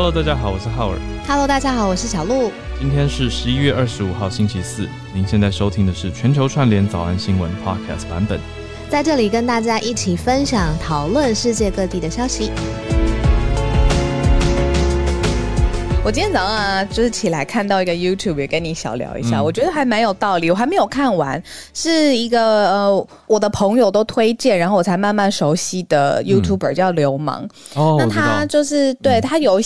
Hello，大家好，我是浩尔。Hello，大家好，我是小鹿。今天是十一月二十五号，星期四。您现在收听的是全球串联早安新闻 Podcast 版本。在这里跟大家一起分享、讨论世界各地的消息。我今天早上啊，就是起来看到一个 YouTube，也跟你小聊一下，嗯我觉得还蛮有道理。我还没有看完，是一个呃我的朋友都推荐，然后我才慢慢熟悉的 YouTuber、叫流氓。哦，那他就是对他有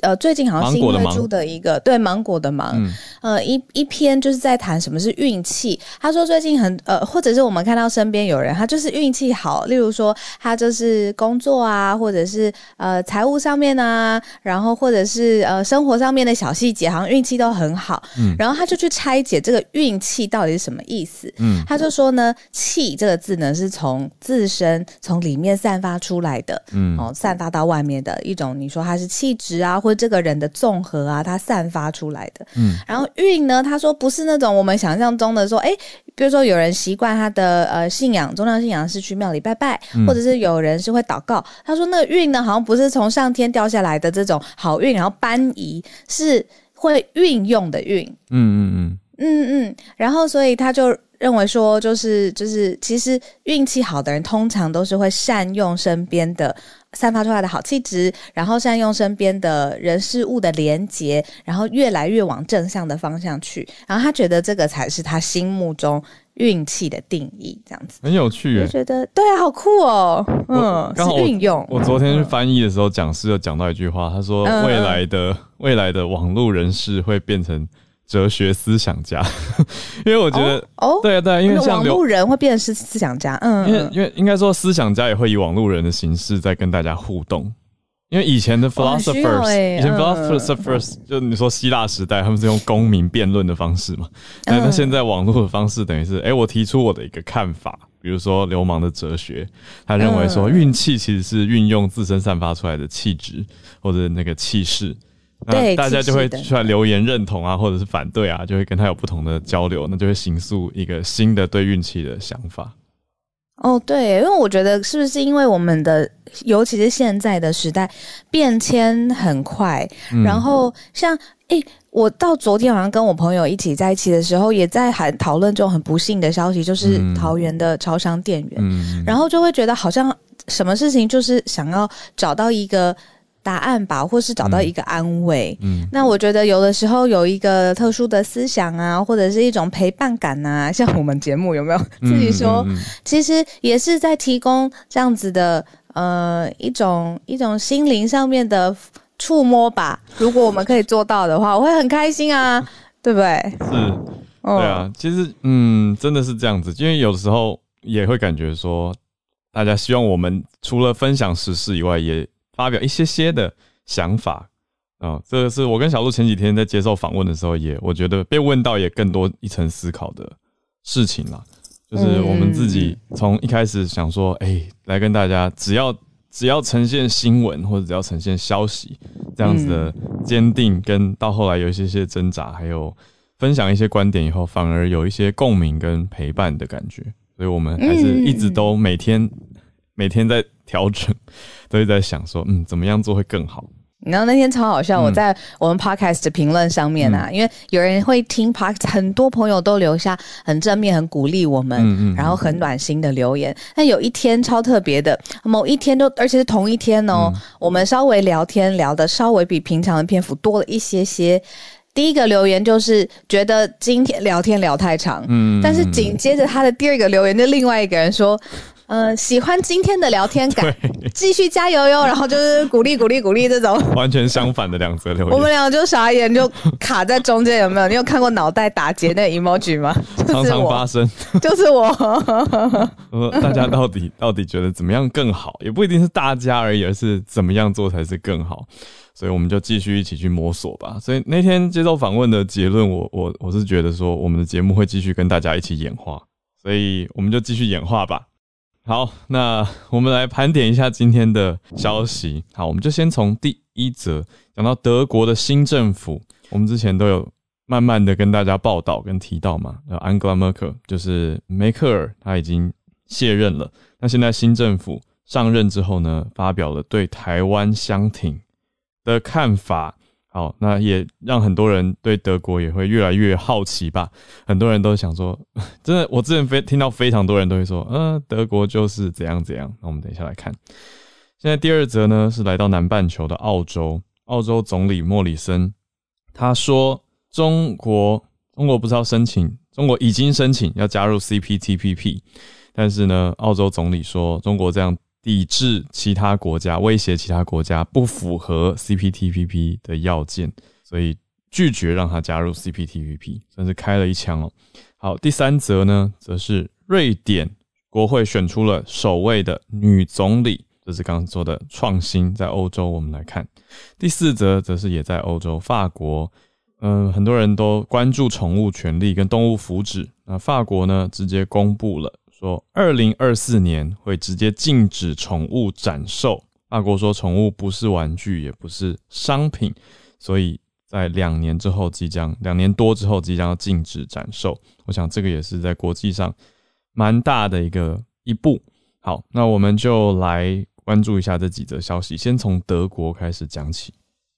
呃最近好像新推出的一个对芒果的芒，嗯呃一一篇就是在谈什么是运气。他说最近很呃，或者是我们看到身边有人，他就是运气好，例如说他就是工作啊，或者是呃财务上面啊，然后或者是呃生活上面的小细节，好像运气都很好。嗯然后他就去拆解这个运气到底是什么意思。嗯他就说呢，气这个字呢是从自身从里面散发出来的，嗯哦，散发到外面的一种，你说它是气质啊，或者这个人的综合啊，它散发出来的。嗯然后运呢，他说不是那种我们想象中的说，哎，比如说有人习惯他的呃信仰，宗教信仰是去庙里拜拜，嗯或者是有人是会祷告。他说那个运呢，好像不是从上天掉下来的这种好运，然后搬移，是会运用的运。嗯嗯嗯嗯嗯，然后所以他就认为说，就是就是，其实运气好的人通常都是会善用身边的散发出来的好气质，然后善用身边的人事物的连结，然后越来越往正向的方向去。然后他觉得这个才是他心目中运气的定义，这样子。很有趣。觉得对啊，好酷哦，嗯，刚好是运用。我昨天去翻译的时候，讲师有讲到一句话，他说未来的未来的网络人士会变成哲学思想家，因为我觉得哦，对啊对啊，因为那网像刘络人会变成是思想家，嗯，因为嗯因为应该说思想家也会以网路人的形式在跟大家互动。因为以前的 philosophers，、欸以前嗯 philosophers、就你说希腊时代，他们是用公民辩论的方式嘛？那、那嗯现在网络的方式等于是，哎、我提出我的一个看法，比如说流氓的哲学，他认为说嗯运气其实是运用自身散发出来的气质或者那个气势。那对大家就会出来留言认同啊，或者是反对啊，就会跟他有不同的交流，那就会形塑一个新的对运气的想法。哦，对，因为我觉得是不是因为我们的，尤其是现在的时代变迁很快，嗯。然后像诶，我到昨天好像跟我朋友一起在一起的时候，也在还讨论这种很不幸的消息，就是嗯。桃园的超商店员，嗯，然后就会觉得好像什么事情就是想要找到一个答案吧，或是找到一个安慰。嗯那我觉得有的时候有一个特殊的思想啊，或者是一种陪伴感啊，像我们节目有没有自己说，嗯嗯嗯其实也是在提供这样子的呃一种一种心灵上面的触摸吧。如果我们可以做到的话，我会很开心啊，对不对？是。嗯对啊，其实嗯，真的是这样子，因为有的时候也会感觉说，大家希望我们除了分享时事以外，也发表一些些的想法。啊、这个是我跟小鹿前几天在接受访问的时候也，我觉得被问到也更多一层思考的事情啦。就是我们自己从一开始想说，哎、来跟大家只要只要呈现新闻或者只要呈现消息这样子的坚定，跟到后来有一些些挣扎，还有分享一些观点以后，反而有一些共鸣跟陪伴的感觉。所以我们还是一直都每天、每天在调整，都是在想说，嗯，怎么样做会更好。然后那天超好笑，嗯我在我们 podcast 的评论上面啊，因为有人会听 podcast，很多朋友都留下很正面、很鼓励我们，然后很暖心的留言。但有一天超特别的，某一天都而且是同一天哦，嗯我们稍微聊天聊的稍微比平常的篇幅多了一些些。第一个留言就是觉得今天聊天聊太长，嗯但是紧接着他的第二个留言就另外一个人说。呃，喜欢今天的聊天感，继续加油哟！然后就是鼓励鼓励鼓励这种，完全相反的两则留言，我们两个就傻眼，就卡在中间，有没有？你有看过脑袋打结那 emoji 吗？常，常发生。就是我。说 大家到底到底觉得怎么样更好，也不一定是大家而已，而是怎么样做才是更好。所以我们就继续一起去摸索吧。所以那天接受访问的结论，我我我是觉得说，我们的节目会继续跟大家一起演化，所以我们就继续演化吧。好，那我们来盘点一下今天的消息。好，我们就先从第一则讲到德国的新政府，我们之前都有慢慢的跟大家报道跟提到嘛，呃，Angela Merkel 就是梅克尔，他已经卸任了。那现在新政府上任之后呢，发表了对台湾相挺的看法。好，那也让很多人对德国也会越来越好奇吧。很多人都想说，真的，我之前非听到非常多人都会说，嗯，德国就是怎样怎样。那我们等一下来看。现在第二则呢是来到南半球的澳洲，澳洲总理莫里森他说，中国中国不是要申请，中国已经申请要加入 CPTPP，但是呢，澳洲总理说中国这样。抵制其他国家，威胁其他国家不符合 CPTPP 的要件，所以拒绝让他加入 CPTPP，算是开了一枪哦。好，第三则呢，则是瑞典国会选出了首位的女总理，这是刚刚说的创新，在欧洲我们来看。第四则则是也在欧洲，法国，嗯，很多人都关注宠物权利跟动物福祉，那法国呢，直接公布了。说二零二四年会直接禁止宠物展售。法国说宠物不是玩具，也不是商品，所以在两年之后即将两年多之后即将要禁止展售。我想这个也是在国际上蛮大的一个一步。好，那我们就来关注一下这几则消息，先从德国开始讲起。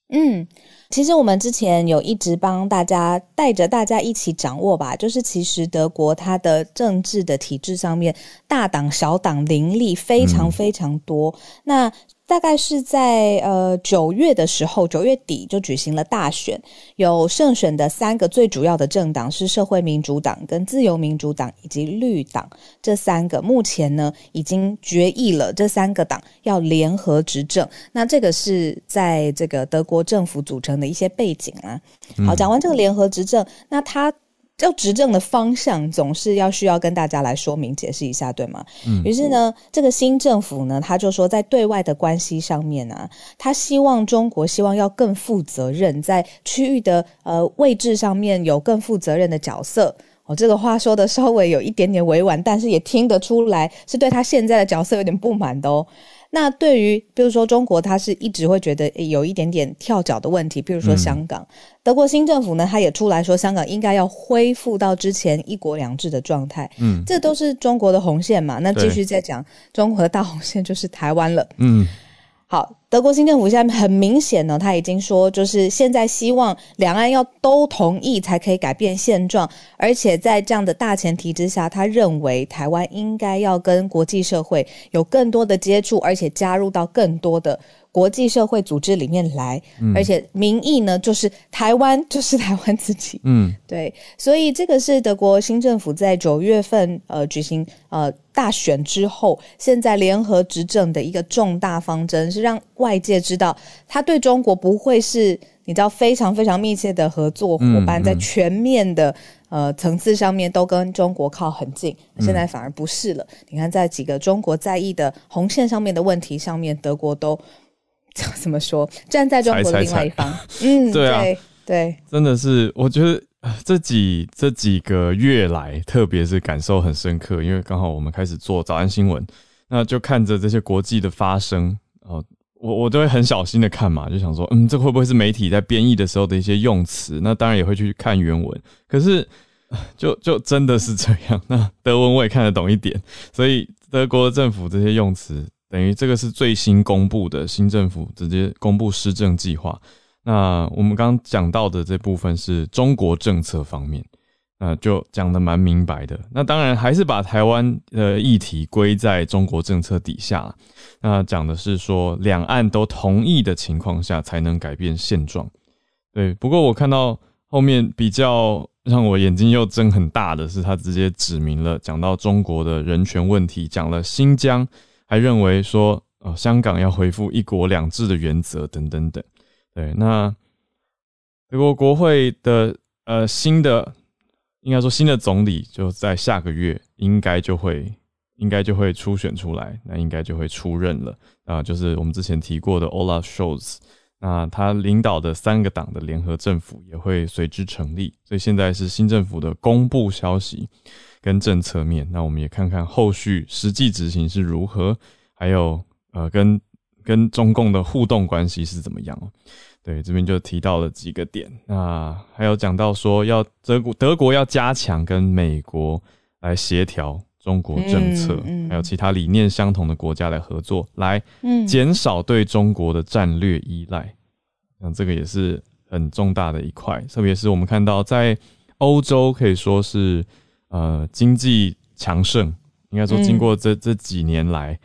嗯，其实我们之前有一直帮大家带着大家一起掌握吧，就是其实德国它的政治的体制上面，大党小党林立非常非常多。那大概是在呃九月的时候，九月底就举行了大选，有胜选的三个最主要的政党是社会民主党、跟自由民主党以及绿党这三个，目前呢已经决议了，这三个党要联合执政。那这个是在这个德国政府组成的一些背景啊。好，讲完这个联合执政，那他。要执政的方向总是要需要跟大家来说明解释一下，对吗？嗯。于是呢，这个新政府呢，他就说在对外的关系上面啊，他希望中国希望要更负责任，在区域的呃位置上面有更负责任的角色。哦，这个话说的稍微有一点点委婉，但是也听得出来是对他现在的角色有点不满的哦。那对于比如说中国，他是一直会觉得有一点点跳脚的问题，比如说香港，德国新政府呢，他也出来说香港应该要恢复到之前一国两制的状态，嗯，这都是中国的红线嘛。那继续再讲，中国的大红线就是台湾了，嗯。好，德国新政府现在很明显呢，他已经说，就是现在希望两岸要都同意才可以改变现状，而且在这样的大前提之下，他认为台湾应该要跟国际社会有更多的接触，而且加入到更多的。国际社会组织里面来，而且民意呢，就是台湾就是台湾自己，嗯，对，所以这个是德国新政府在九月份呃举行呃大选之后，现在联合执政的一个重大方针，是让外界知道，他对中国不会是你知道非常非常密切的合作伙伴，在全面的呃层次上面都跟中国靠很近，现在反而不是了。你看，在几个中国在意的红线上面的问题上面，德国都。怎么说？站在中国的另外一方，嗯，对啊，对，真的是，我觉得这几这几个月来，特别是感受很深刻，因为刚好我们开始做早安新闻，那就看着这些国际的发生，哦，我我都会很小心的看嘛，就想说，嗯，这会不会是媒体在编译的时候的一些用词？那当然也会去看原文，可是 就就真的是这样。那德文我也看得懂一点，所以德国政府这些用词。等于这个是最新公布的新政府直接公布施政计划。那我们刚讲到的这部分是中国政策方面，那就讲的蛮明白的。那当然还是把台湾的议题归在中国政策底下。那讲的是说两岸都同意的情况下才能改变现状。对，不过我看到后面比较让我眼睛又睁很大的是，他直接指明了讲到中国的人权问题，讲了新疆。还认为说，哦，香港要恢复一国两制的原则等等等。对，那德国国会的呃新的，应该说新的总理就在下个月应该就会应该就会初选出来，那应该就会出任了啊，就是我们之前提过的 Olaf Scholz，那他领导的三个党的联合政府也会随之成立。所以现在是新政府的公布消息。跟政策面，那我们也看看后续实际执行是如何，还有呃，跟跟中共的互动关系是怎么样哦？对，这边就提到了几个点，那还有讲到说要德国德国要加强跟美国来协调中国政策，还有其他理念相同的国家来合作，来减少对中国的战略依赖。那这个也是很重大的一块，特别是我们看到在欧洲可以说是呃经济强盛，应该说经过这这几年来，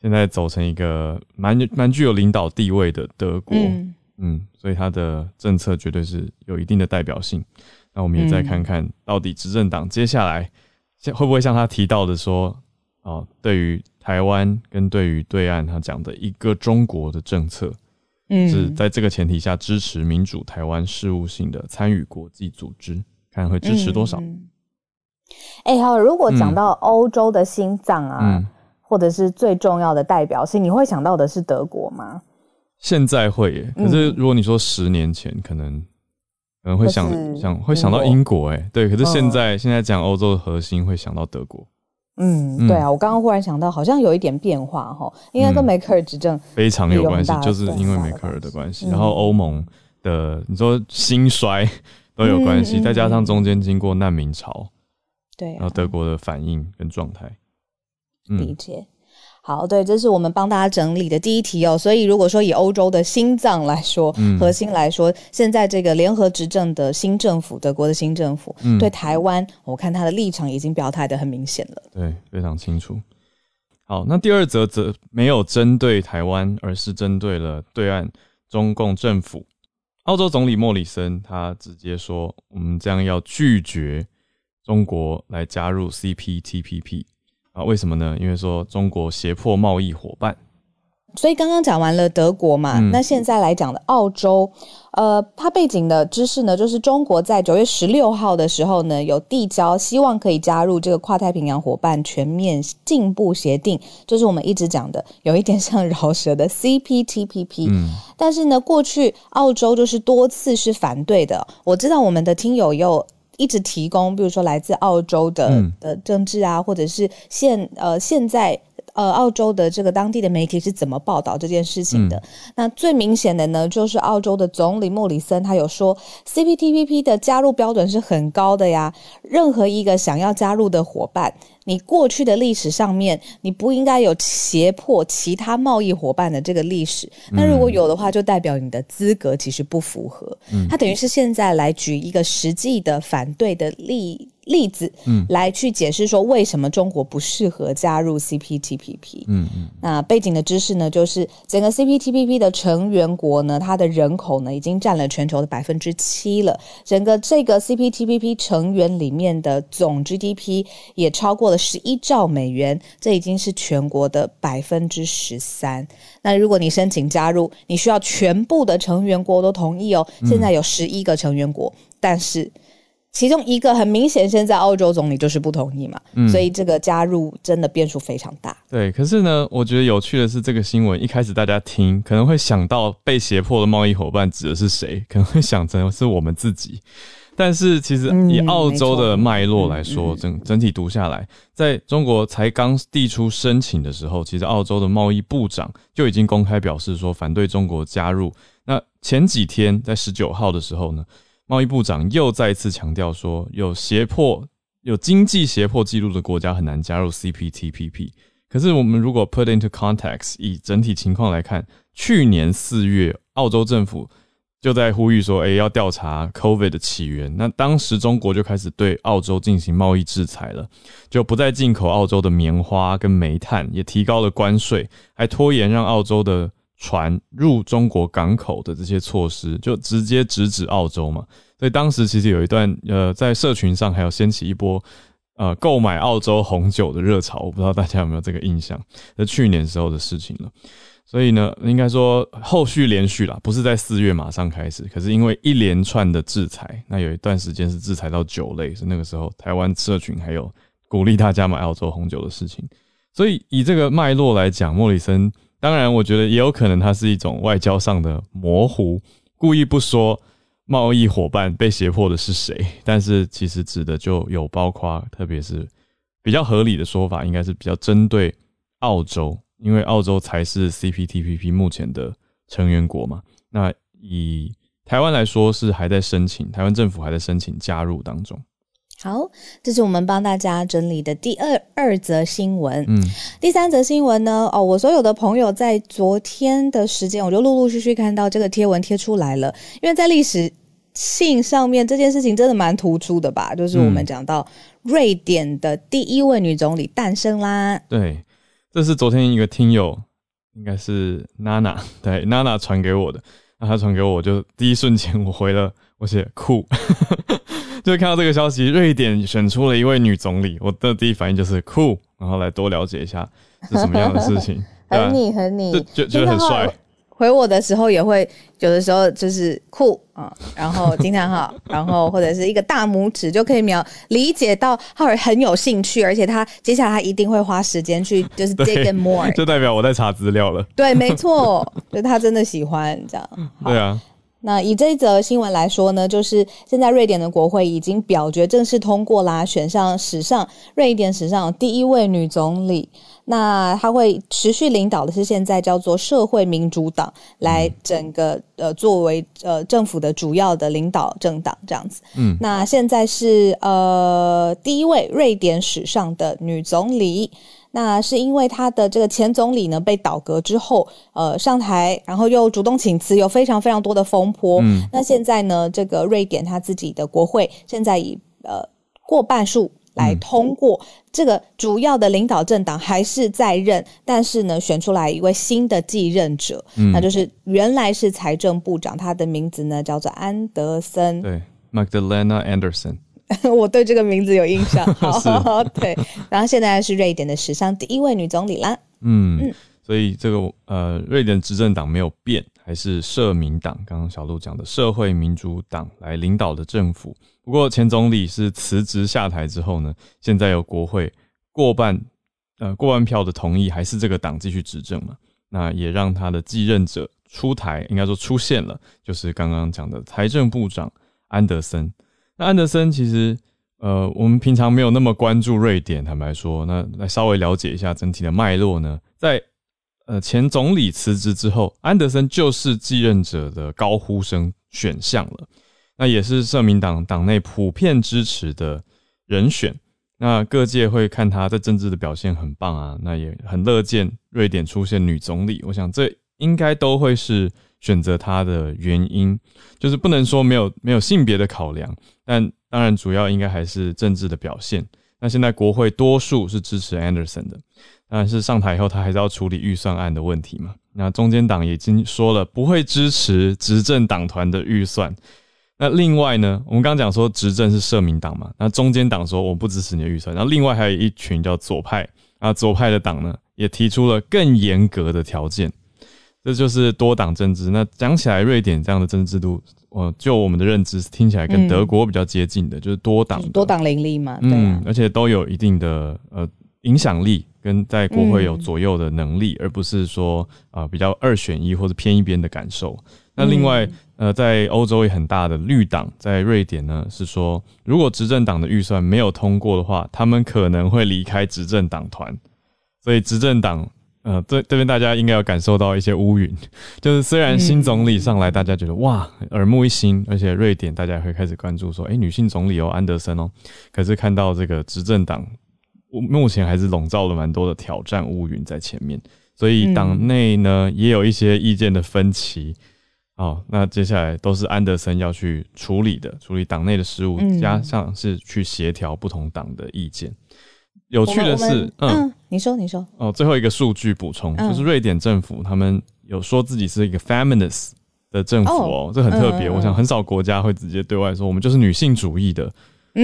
现在走成一个蛮蛮具有领导地位的德国，嗯，所以它的政策绝对是有一定的代表性。那我们也再看看到底执政党接下来会不会像他提到的说，哦，对于台湾跟对于对岸他讲的一个中国的政策。是在这个前提下支持民主台湾事务性的参与国际组织，看会支持多少？哎，好，如果讲到欧洲的心脏啊，或者是最重要的代表性，你会想到的是德国吗？现在会耶，可是如果你说十年前，可能可能会想想会想到英国，哎，对，可是现在现在讲欧洲的核心会想到德国。嗯，对啊，我刚刚忽然想到，好像有一点变化哈，应该跟梅克尔执政非常有关系，就是因为梅克尔的关系，然后欧盟的你说兴衰都有关系，再加上中间经过难民潮，对，然后德国的反应跟状态，理解。好，对，这是我们帮大家整理的第一题哦。所以，如果说以欧洲的心脏来说，核心来说，现在这个联合执政的新政府，德国的新政府，对台湾，我看他的立场已经表态的很明显了，对，非常清楚。好，那第二则则没有针对台湾，而是针对了对岸中共政府。澳洲总理莫里森他直接说，我们将要拒绝中国来加入 CPTPP。啊，为什么呢？因为说中国胁迫贸易伙伴，所以刚刚讲完了德国嘛，那现在来讲的澳洲，呃，它背景的知识呢，就是中国在九月十六号的时候呢，有递交希望可以加入这个跨太平洋伙伴全面进步协定，就是我们一直讲的，有一点像饶舌的 CPTPP。嗯，但是呢，过去澳洲就是多次是反对的。我知道我们的听友有。一直提供，比如说来自澳洲的的政治啊，或者是现呃现在呃澳洲的这个当地的媒体是怎么报道这件事情的？那最明显的呢，就是澳洲的总理莫里森，他有说 CPTPP 的加入标准是很高的呀，任何一个想要加入的伙伴。你过去的历史上面，你不应该有胁迫其他贸易伙伴的这个历史。那如果有的话，就代表你的资格其实不符合。他等于是现在来举一个实际的反对的例。例子，嗯，来去解释说为什么中国不适合加入 CPTPP。嗯嗯，那背景的知识呢，就是整个 CPTPP 的成员国呢，它的人口呢已经占了全球的百分之七了。整个这个 CPTPP 成员里面的总 GDP 也超过了十一兆美元，这已经是全国的百分之十三。那如果你申请加入，你需要全部的成员国都同意哦。现在有十一个成员国，但是。其中一个很明显，现在澳洲总理就是不同意嘛，所以这个加入真的变数非常大。对，可是呢，我觉得有趣的是，这个新闻一开始大家听可能会想到被胁迫的贸易伙伴指的是谁，可能会想成是我们自己。但是其实以澳洲的脉络来说，整整体读下来，在中国才刚递出申请的时候，其实澳洲的贸易部长就已经公开表示说反对中国加入。那前几天在十九号的时候呢？贸易部长又再次强调说，有胁迫、有经济胁迫记录的国家很难加入 CPTPP。可是，我们如果 put into context，以整体情况来看，去年四月，澳洲政府就在呼吁说，哎，要调查 COVID 的起源。那当时中国就开始对澳洲进行贸易制裁了，就不再进口澳洲的棉花跟煤炭，也提高了关税，还拖延让澳洲的。船入中国港口的这些措施，就直接直指澳洲嘛。所以当时其实有一段，呃，在社群上还有掀起一波，呃，购买澳洲红酒的热潮。我不知道大家有没有这个印象？是去年时候的事情了。所以呢，应该说后续连续啦，不是在四月马上开始，可是因为一连串的制裁，那有一段时间是制裁到酒类，是那个时候台湾社群还有鼓励大家买澳洲红酒的事情。所以以这个脉络来讲，莫里森。当然，我觉得也有可能它是一种外交上的模糊，故意不说贸易伙伴被胁迫的是谁，但是其实指的就有包括，特别是比较合理的说法，应该是比较针对澳洲，因为澳洲才是 CPTPP 目前的成员国嘛。那以台湾来说，是还在申请，台湾政府还在申请加入当中。好，这是我们帮大家整理的第二二则新闻。嗯，第三则新闻呢？哦，我所有的朋友在昨天的时间，我就陆陆续续看到这个贴文贴出来了。因为在历史性上面，这件事情真的蛮突出的吧？就是我们讲到瑞典的第一位女总理诞生啦。对，这是昨天一个听友，应该是娜娜，对，娜娜传给我的。那她传给我，我就第一瞬间我回了，我写酷。就看到这个消息，瑞典选出了一位女总理，我的第一反应就是酷，然后来多了解一下是什么样的事情。很你很你，就觉得很帅。回我的时候也会有的时候就是酷啊，然后惊叹号，然后或者是一个大拇指，就可以秒理解到浩尔很有兴趣，而且他接下来他一定会花时间去就是 dig in more，就代表我在查资料了。对，没错，就他真的喜欢这样。对啊。那以这一则新闻来说呢，就是现在瑞典的国会已经表决正式通过啦，选上史上瑞典史上第一位女总理。那她会持续领导的是现在叫做社会民主党，来整个呃作为呃政府的主要的领导政党这样子。嗯，那现在是呃第一位瑞典史上的女总理。那是因为他的这个前总理呢被倒戈之后，呃上台，然后又主动请辞，有非常非常多的风波。嗯，那现在呢，这个瑞典他自己的国会现在以呃过半数来通过，这个主要的领导政党还是在任，但是呢选出来一位新的继任者，那就是原来是财政部长，他的名字呢叫做安德森。对，Magdalena Anderson。我对这个名字有印象，好，对，然后现在是瑞典的史上第一位女总理啦。嗯，所以这个呃，瑞典执政党没有变，还是社民党，刚刚小鹿讲的社会民主党来领导的政府。不过前总理是辞职下台之后呢，现在有国会过半呃过半票的同意，还是这个党继续执政嘛？那也让他的继任者出台，应该说出现了，就是刚刚讲的财政部长安德森。那安德森其实，呃，我们平常没有那么关注瑞典。坦白说，那来稍微了解一下整体的脉络呢。在呃前总理辞职之后，安德森就是继任者的高呼声选项了。那也是社民党党内普遍支持的人选。那各界会看他在政治的表现很棒啊，那也很乐见瑞典出现女总理。我想这应该都会是。选择他的原因，就是不能说没有没有性别的考量，但当然主要应该还是政治的表现。那现在国会多数是支持 Anderson 的，但是上台以后他还是要处理预算案的问题嘛。那中间党已经说了不会支持执政党团的预算。那另外呢，我们刚刚讲说执政是社民党嘛，那中间党说我不支持你的预算，然后另外还有一群叫左派啊，左派的党呢也提出了更严格的条件。这就是多党政治。那讲起来，瑞典这样的政治制度，呃就我们的认知听起来跟德国比较接近的，就是多党，多党林立嘛。嗯，而且都有一定的呃影响力，跟在国会有左右的能力，而不是说啊比较二选一或者偏一边的感受。那另外，呃，在欧洲也很大的绿党，在瑞典呢是说，如果执政党的预算没有通过的话，他们可能会离开执政党团。所以执政党。呃，这这边大家应该有感受到一些乌云，就是虽然新总理上来，大家觉得哇耳目一新，而且瑞典大家会开始关注说，哎，女性总理哦，安德森哦，可是看到这个执政党目前还是笼罩了蛮多的挑战乌云在前面，所以党内呢也有一些意见的分歧。哦，那接下来都是安德森要去处理的，处理党内的事务，加上是去协调不同党的意见。有趣的是，嗯，你说，你说，哦，最后一个数据补充就是瑞典政府他们有说自己是一个 feminist 的政府哦，这很特别，我想很少国家会直接对外说我们就是女性主义的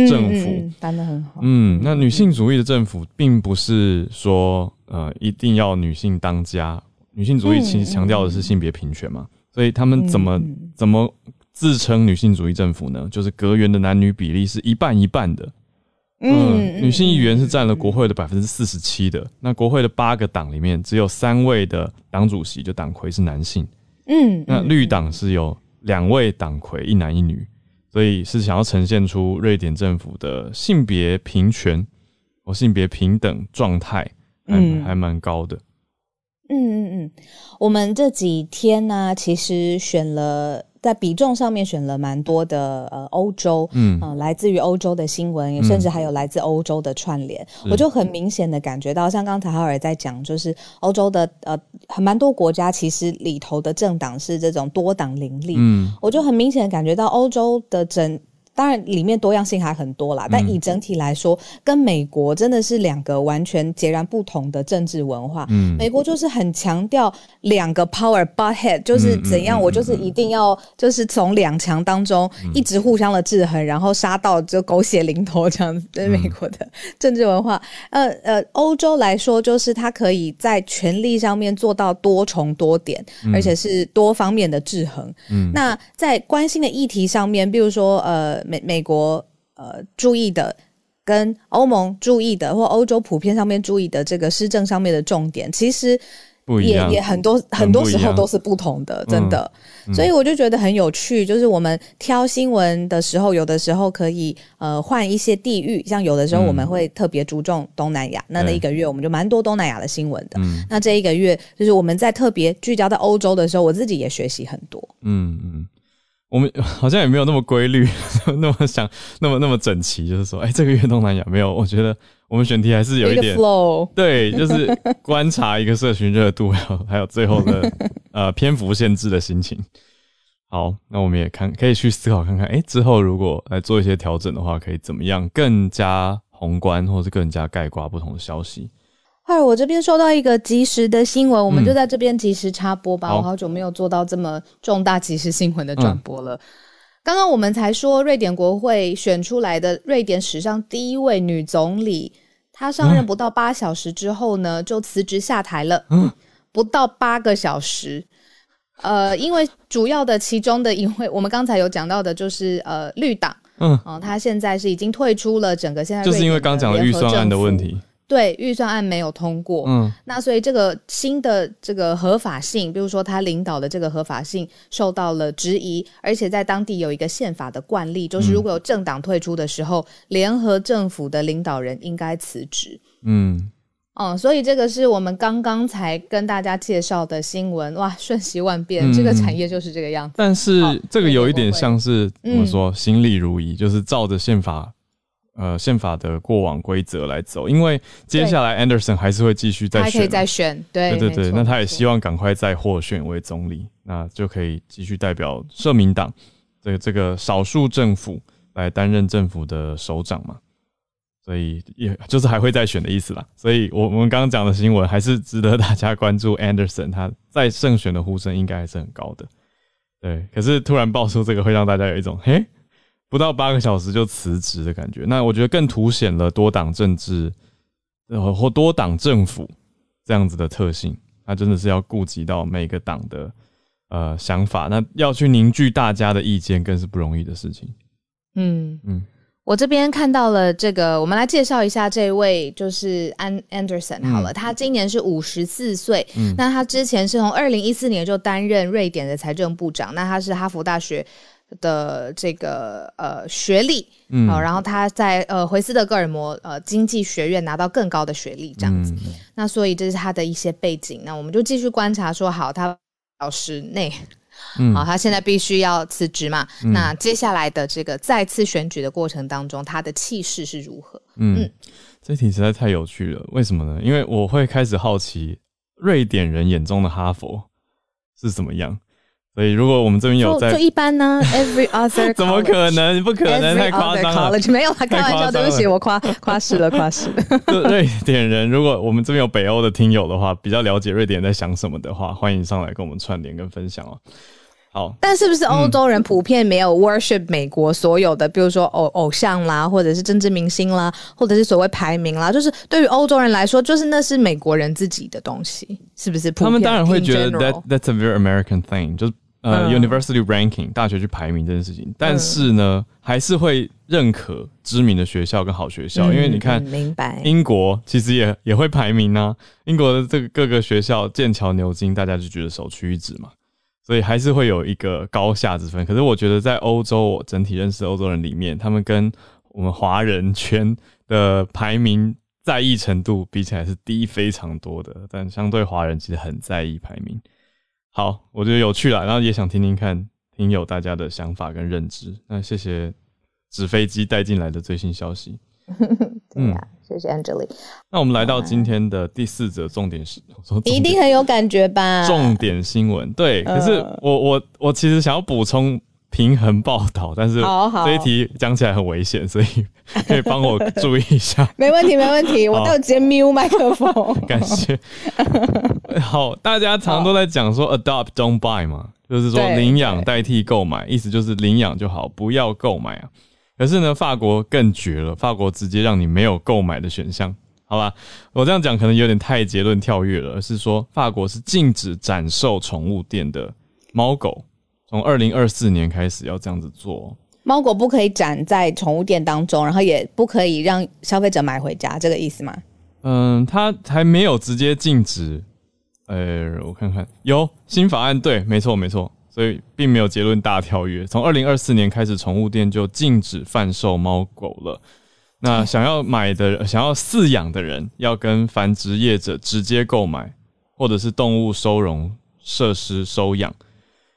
政府，谈的很好。嗯，那女性主义的政府并不是说呃一定要女性当家，女性主义其实强调的是性别平权嘛，所以他们怎么怎么自称女性主义政府呢？就是阁员的男女比例是一半一半的。嗯，女性议员是占了国会的百分之四十七的。那国会的八个党里面，只有三位的党主席就党魁是男性。嗯，那绿党是有两位党魁，一男一女，所以是想要呈现出瑞典政府的性别平权或性别平等状态，还还蛮高的。嗯嗯嗯，我们这几天呢，其实选了。在比重上面选了蛮多的呃欧洲，嗯。呃来自于欧洲的新闻，甚至还有来自欧洲的串联，我就很明显的感觉到，像刚才哈尔在讲，就是欧洲的呃很蛮多国家其实里头的政党是这种多党林立，嗯。我就很明显的感觉到欧洲的整。当然，里面多样性还很多啦，但以整体来说，跟美国真的是两个完全截然不同的政治文化。嗯美国就是很强调两个 power butt head，就是怎样，我就是一定要就是从两强当中一直互相的制衡，然后杀到就狗血淋头这样子。对美国的 政治文化，呃呃，欧洲来说，就是它可以在权力上面做到多重多点，而且是多方面的制衡。嗯那在关心的议题上面，比如说呃美美国呃注意的。跟欧盟注意的，或欧洲普遍上面注意的这个施政上面的重点，其实也也很多很多时候都是不同的，真的。所以我就觉得很有趣，就是我们挑新闻的时候，有的时候可以呃换一些地域，像有的时候我们会特别注重东南亚，那那一个月我们就蛮多东南亚的新闻的。嗯那这一个月就是我们在特别聚焦在欧洲的时候，我自己也学习很多。嗯嗯，我们 好像也没有那么规律，那么想那么那么整齐，就是说，哎、这个月东南亚没有，我觉得我们选题还是有一点 flow，对，就是观察一个社群热度，还有还有最后的呃篇幅限制的心情。好，那我们也看可以去思考看看，哎、之后如果来做一些调整的话，可以怎么样更加宏观，或是更加概括不同的消息。后来我这边收到一个及时的新闻，我们就在这边及时插播吧。好我好久没有做到这么重大及时新闻的转播了。刚刚我们才说，瑞典国会选出来的瑞典史上第一位女总理，她上任不到八小时之后呢，就辞职下台了。嗯不到八个小时。呃，因为主要的其中的，一位我们刚才有讲到的，就是呃绿党，嗯，哦、他现在是已经退出了整个现在就是因为刚讲的预算案的问题。对预算案没有通过，嗯。那所以这个新的这个合法性，比如说他领导的这个合法性受到了质疑，而且在当地有一个宪法的惯例，就是如果有政党退出的时候，联合政府的领导人应该辞职。嗯，哦，所以这个是我们刚刚才跟大家介绍的新闻，哇，瞬息万变，嗯。这个产业就是这个样子。但是好这个有一点像是怎嗯。么说，心力如一，就是照着宪法。呃，宪法的过往规则来走，因为接下来 Anderson 还是会继续再选，他还可以再选，对对对对，那他也希望赶快再获选为总理，那就可以继续代表社民党这个这个少数政府来担任政府的首长嘛，所以也就是还会再选的意思啦。所以我我们刚刚讲的新闻还是值得大家关注，Anderson 他在胜选的呼声应该还是很高的。对，可是突然爆出这个，会让大家有一种嘿，不到八个小时就辞职的感觉。那我觉得更凸显了多党政治，呃，或多党政府这样子的特性。那真的是要顾及到每个党的呃想法，那要去凝聚大家的意见，更是不容易的事情。嗯嗯我这边看到了这个，我们来介绍一下这位就是安 Anderson 好了，他今年是五十四岁，嗯那他之前是从二零一四年就担任瑞典的财政部长，那他是哈佛大学的这个呃学历，嗯好、然后他在呃回斯德哥尔摩呃经济学院拿到更高的学历，这样子，嗯那所以这是他的一些背景，那我们就继续观察说，好，他小时内嗯好，他现在必须要辞职嘛。嗯那接下来的这个再次选举的过程当中，他的气势是如何？嗯嗯，这题实在太有趣了。为什么呢？因为我会开始好奇瑞典人眼中的哈佛是怎么样。所以如果我们这边有在就就，一般呢，every other 怎么可能？不可能太夸张了。college 没有啦，开玩笑，太夸张对不起，我夸夸饰了，夸饰了。瑞典人，如果我们这边有北欧的听友的话，比较了解瑞典人在想什么的话，欢迎上来跟我们串联跟分享哦。好，但是不是欧洲人普遍没有 worship 美国所有的，比如说偶偶像啦，或者是政治明星啦，或者是所谓排名啦，就是对于欧洲人来说，就是那是美国人自己的东西，是不是？他们当然会觉得 that that's a very American thing，就是呃、嗯。university ranking 大学去排名这件事情，但是呢，还是会认可知名的学校跟好学校，因为你看明白，英国其实也也会排名啊，英国的这个各个学校剑桥、牛津，大家就觉得首屈一指嘛，所以还是会有一个高下之分。可是我觉得在欧洲，我整体认识的欧洲人里面，他们跟我们华人圈的排名在意程度比起来是低非常多的，但相对华人其实很在意排名。好，我觉得有趣了，然后也想听听看听友大家的想法跟认知。那谢谢纸飞机带进来的最新消息。对呀、谢谢 Angeli，那我们来到今天的第四则重点是，我说你一定很有感觉吧？重点新闻，对。可是嗯我我我其实想要补充平衡报道，但是这一题讲起来很危险，所以可以帮我注意一下。没问题，没问题，我好都有直接 mute 麦克风。感谢。好，大家常常都在讲说 adopt don't buy 嘛，就是说对领养代替购买，意思就是领养就好，不要购买啊。可是呢，法国更绝了，法国直接让你没有购买的选项。好吧，我这样讲可能有点太结论跳跃了，而是说法国是禁止展售宠物店的猫狗，从二零二四年开始要这样子做。猫狗不可以展在宠物店当中，然后也不可以让消费者买回家，这个意思吗？嗯，它还没有直接禁止。呃，我看看，有新法案，对，没错没错，所以并没有结论大跳跃。从二零二四年开始，宠物店就禁止贩售猫狗了。那想要买的、想要饲养的人，要跟繁殖业者直接购买，或者是动物收容设施收养。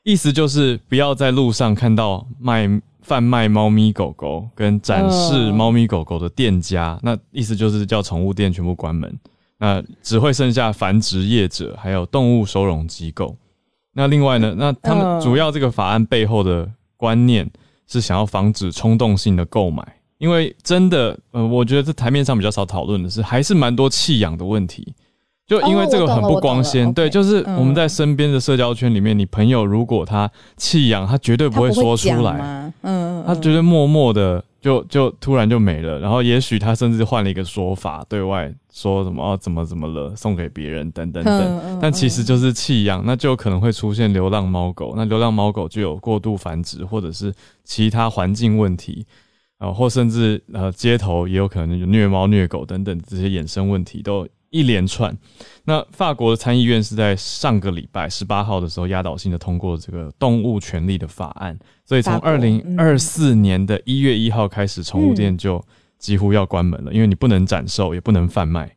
意思就是不要在路上看到卖贩卖猫咪狗狗跟展示嗯猫咪狗狗的店家，那意思就是叫宠物店全部关门，那只会剩下繁殖业者还有动物收容机构。那另外呢，那他们嗯主要这个法案背后的观念是想要防止冲动性的购买，因为真的，呃，我觉得这台面上比较少讨论的是，还是蛮多弃养的问题。就因为这个很不光鲜，对，就是嗯。我们在身边的社交圈里面，你朋友如果他弃养，他绝对不会说出来，嗯，他绝对默默的就就突然就没了，然后也许他甚至换了一个说法，对外说什么哦怎么怎么了，送给别人等等等，但其实就是弃养，那就可能会出现流浪猫狗，那流浪猫狗就有过度繁殖或者是其他环境问题，呃，或甚至呃街头也有可能有虐猫虐狗等等这些衍生问题都一连串。那法国的参议院是在上个礼拜十八号的时候压倒性的通过这个动物权利的法案，所以从二零二四年的一月一号开始，宠物店就几乎要关门了，因为你不能展售，也不能贩卖。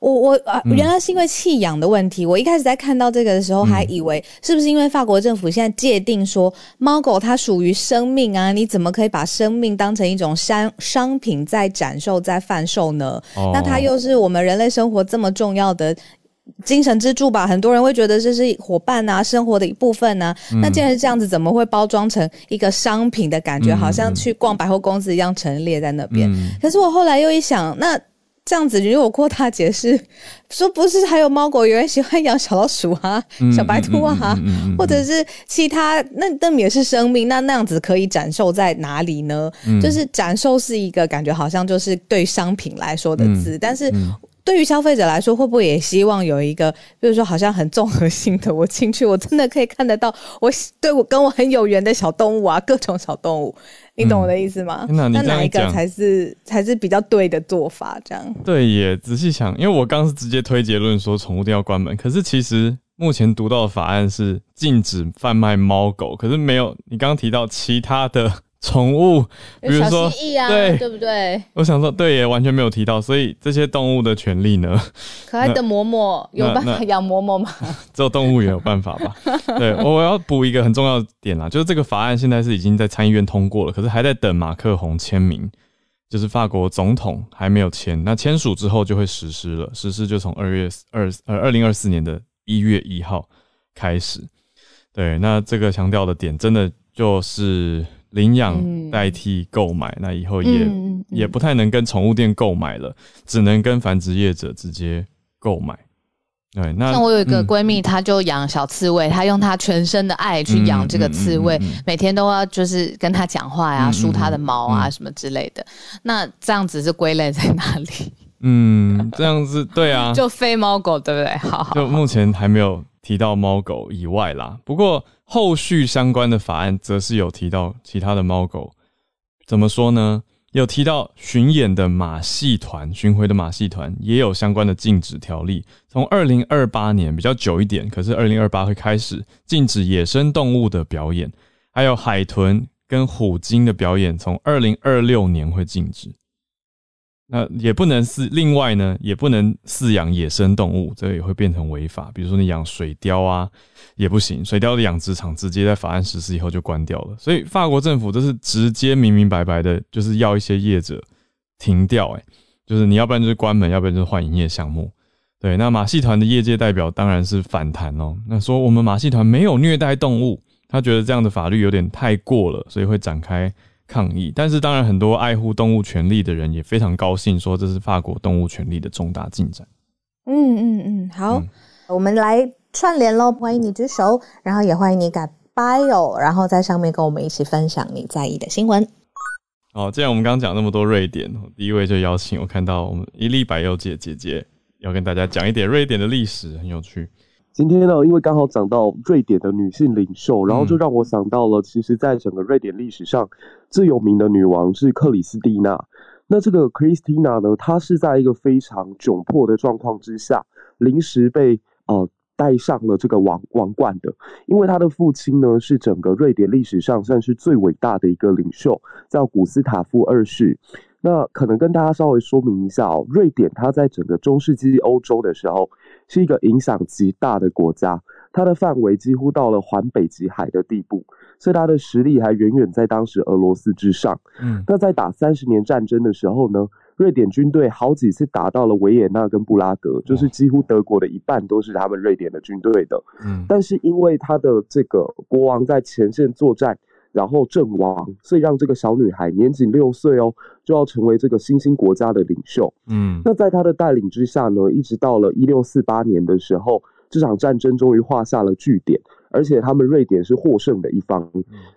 我我啊，嗯原来是因为弃养的问题。我一开始在看到这个的时候，还以为是不是因为法国政府现在界定说猫狗它属于生命啊，你怎么可以把生命当成一种商商品在展售、在贩售呢？哦那它又是我们人类生活这么重要的。精神支柱吧，很多人会觉得这是伙伴啊，生活的一部分啊。那既然是这样子，怎么会包装成一个商品的感觉？嗯好像去逛百货公司一样陈列在那边。嗯可是我后来又一想，那这样子，如果郭大解释，说不是还有猫狗，有人喜欢养小老鼠啊、嗯小白兔啊，或者是其他，那那也是生命，那那样子可以展售在哪里呢？嗯就是展售是一个感觉好像就是对商品来说的字，但是。嗯对于消费者来说，会不会也希望有一个，比如说好像很综合性的，我进去我真的可以看得到我对我跟我很有缘的小动物啊，各种小动物，你懂我的意思吗？那哪一个才是才是比较对的做法？这样对耶，仔细想，因为我刚是直接推结论说宠物店要关门，可是其实目前读到的法案是禁止贩卖猫狗，可是没有你刚刚提到其他的宠物，比如说，蜥蜴啊，对对不对？我想说对也，完全没有提到，所以这些动物的权利呢，可爱的嬷嬷有办法养嬷嬷吗？只有动物园有办法吧？对，我要补一个很重要的点啦，就是这个法案现在是已经在参议院通过了，可是还在等马克宏签名，就是法国总统还没有签，那签署之后就会实施了，实施就从二月二呃二零二四年的一月一号开始。对，那这个强调的点真的就是领养嗯代替购买，那以后也、也不太能跟宠物店购买了，只能跟繁殖业者直接购买。对，那像我有一个嗯闺蜜，她就养小刺猬，她用她全身的爱去养这个刺猬，每天都要就是跟它讲话呀、梳它的毛啊、嗯什么之类的。那这样子是归类在哪里？嗯，这样子对啊，就非猫狗，对不对？好好就目前还没有提到猫狗以外啦。不过后续相关的法案则是有提到其他的猫狗。怎么说呢？有提到巡演的马戏团、巡回的马戏团也有相关的禁止条例。从二零二八年比较久一点，可是二零二八会开始禁止野生动物的表演，还有海豚跟虎鲸的表演，从二零二六年会禁止。那也不能饲，另外呢，也不能饲养野生动物，这也会变成违法。比如说你养水貂啊，也不行。水貂的养殖场直接在法案实施以后就关掉了。所以法国政府这是直接明明白白的，就是要一些业者停掉，哎，就是你要不然就是关门，要不然就是换营业项目。对，那马戏团的业界代表当然是反弹哦。那说我们马戏团没有虐待动物，他觉得这样的法律有点太过了，所以会展开。抗议，但是当然，很多爱护动物权利的人也非常高兴，说这是法国动物权利的重大进展。嗯嗯嗯，好，我们来串联喽！欢迎你举手，然后也欢迎你改 bio，然后在上面跟我们一起分享你在意的新闻。好，既然我们刚刚讲那么多瑞典，第一位就邀请我看到我们伊利百优姐姐姐要跟大家讲一点瑞典的历史，很有趣。今天呢，因为刚好讲到瑞典的女性领袖，然后就让我想到了，其实，在整个瑞典历史上最有名的女王是克里斯蒂娜。那这个 Christina 呢，她是在一个非常窘迫的状况之下，临时被呃戴上了这个王王冠的。因为她的父亲呢，是整个瑞典历史上算是最伟大的一个领袖，叫古斯塔夫二世。那可能跟大家稍微说明一下哦，瑞典它在整个中世纪欧洲的时候是一个影响极大的国家，它的范围几乎到了环北极海的地步，所以它的实力还远远在当时俄罗斯之上。嗯，那在打三十年战争的时候呢，瑞典军队好几次打到了维也纳跟布拉格，就是几乎德国的一半都是他们瑞典的军队的。嗯，但是因为他的这个国王在前线作战。然后阵亡，所以让这个小女孩年仅六岁哦，就要成为这个新兴国家的领袖。嗯，那在他的带领之下呢，一直到了一六四八年的时候，这场战争终于画下了句点，而且他们瑞典是获胜的一方。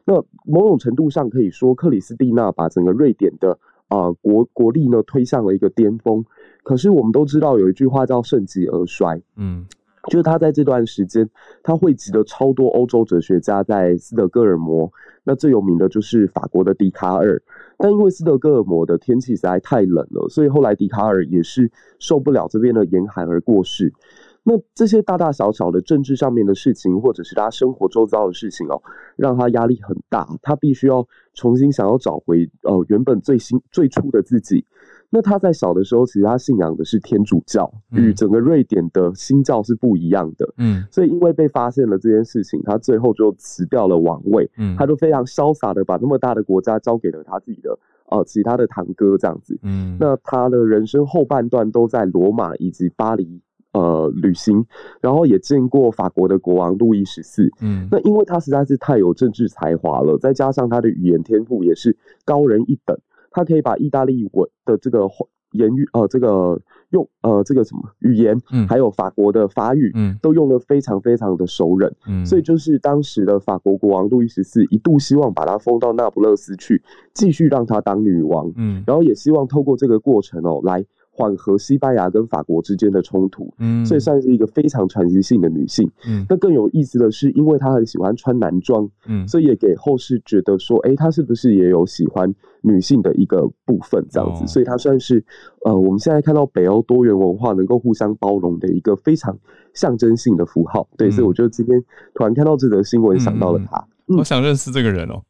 那某种程度上可以说，克里斯蒂娜把整个瑞典的啊国国力呢推向了一个巅峰。可是我们都知道有一句话叫盛极而衰。嗯。就是他在这段时间，他汇集了超多欧洲哲学家在斯德哥尔摩。那最有名的就是法国的笛卡尔。但因为斯德哥尔摩的天气实在太冷了，所以后来笛卡尔也是受不了这边的严寒而过世。那这些大大小小的政治上面的事情，或者是他生活周遭的事情哦，让他压力很大。他必须要重新想要找回呃原本最新最初的自己。那他在小的时候，其实他信仰的是天主教，与整个瑞典的新教是不一样的。嗯，所以因为被发现了这件事情，他最后就辞掉了王位。嗯，他就非常潇洒的把那么大的国家交给了他自己的呃其他的堂哥这样子。嗯，那他的人生后半段都在罗马以及巴黎呃旅行，然后也见过法国的国王路易十四。嗯，那因为他实在是太有政治才华了，再加上他的语言天赋也是高人一等。他可以把意大利文的这个言语，呃，这个用，呃，这个什么语言，嗯，还有法国的法语，嗯，都用的非常非常的熟稔，嗯，所以就是当时的法国国王路易十四一度希望把他封到那不勒斯去，继续让他当女王，嗯，然后也希望透过这个过程哦来。缓和西班牙跟法国之间的冲突，嗯，所以算是一个非常传奇性的女性，嗯。那更有意思的是，因为她很喜欢穿男装，嗯，所以也给后世觉得说，哎，她是不是也有喜欢女性的一个部分这样子？所以她算是，呃，我们现在看到北欧多元文化能够互相包容的一个非常象征性的符号。对，所以我就今天突然看到这则新闻，想到了她。我想认识这个人哦，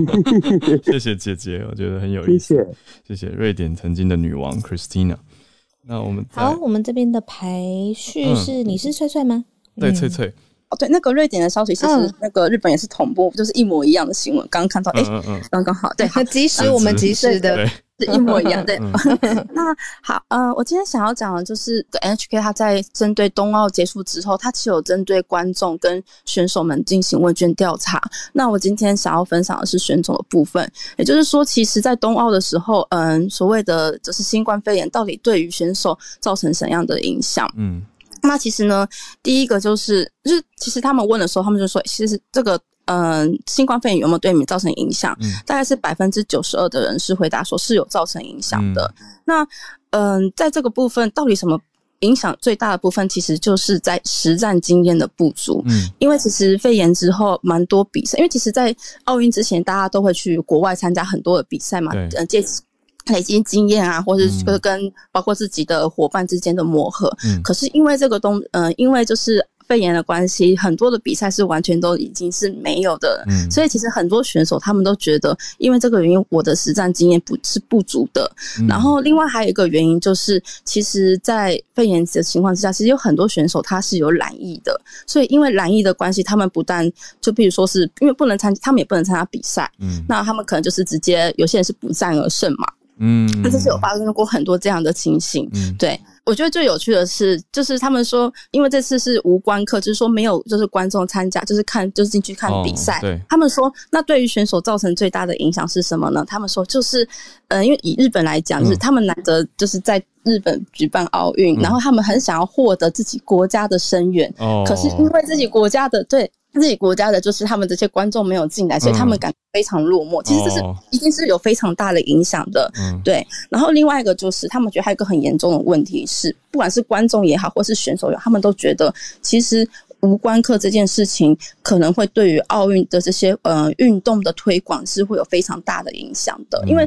谢谢姐姐，我觉得很有意思。谢谢，谢谢瑞典曾经的女王 Christina。那我们好，我们这边的排序是你是翠翠吗？对，翠翠。哦，对，那个瑞典的消息其实那个日本也是同步，就是一模一样的新闻。刚刚看到，哎，刚刚好，对，及 时，我们及时的。是一模一样对。那好，呃，我今天想要讲的就是 NHK 它在针对冬奥结束之后，它其实有针对观众跟选手们进行问卷调查。那我今天想要分享的是选手的部分，也就是说，其实，在冬奥的时候，嗯，所谓的就是新冠肺炎到底对于选手造成怎样的影响？嗯，那其实呢，第一个就是，就是其实他们问的时候，他们就说，其实这个。嗯，新冠肺炎有没有对你们造成影响？大概是百分之九十二的人是回答说是有造成影响的。那嗯，在这个部分，到底什么影响最大的部分，其实就是在实战经验的不足。嗯，因为其实肺炎之后，蛮多比赛，因为其实，在奥运之前，大家都会去国外参加很多的比赛嘛，呃，借累积经验啊，或者是跟包括自己的伙伴之间的磨合。嗯，可是因为这个东，嗯，因为就是。肺炎的关系，很多的比赛是完全都已经是没有的。嗯，所以其实很多选手他们都觉得，因为这个原因，我的实战经验不是不足的。然后另外还有一个原因就是，其实，在肺炎的情况之下，其实有很多选手他是有染疫的，所以因为染疫的关系，他们不但就比如说是因为不能参，他们也不能参加比赛。嗯，那他们可能就是直接有些人是不战而胜嘛。嗯，那这是有发生过很多这样的情形。嗯，对。我觉得最有趣的是，就是他们说，因为这次是无关客，就是说没有就是观众参加，就是看就是进去看比赛。对，他们说，那对于选手造成最大的影响是什么呢？他们说，就是，呃，因为以日本来讲，就是他们难得就是在日本举办奥运，然后他们很想要获得自己国家的声援。哦，可是因为自己国家的对。自己国家的就是他们这些观众没有进来，所以他们感非常落寞。其实这是一定是有非常大的影响的，嗯对。然后另外一个就是他们觉得还有一个很严重的问题是，不管是观众也好，或是选手也好，他们都觉得其实。无关课这件事情可能会对于奥运的这些呃运动的推广是会有非常大的影响的，因为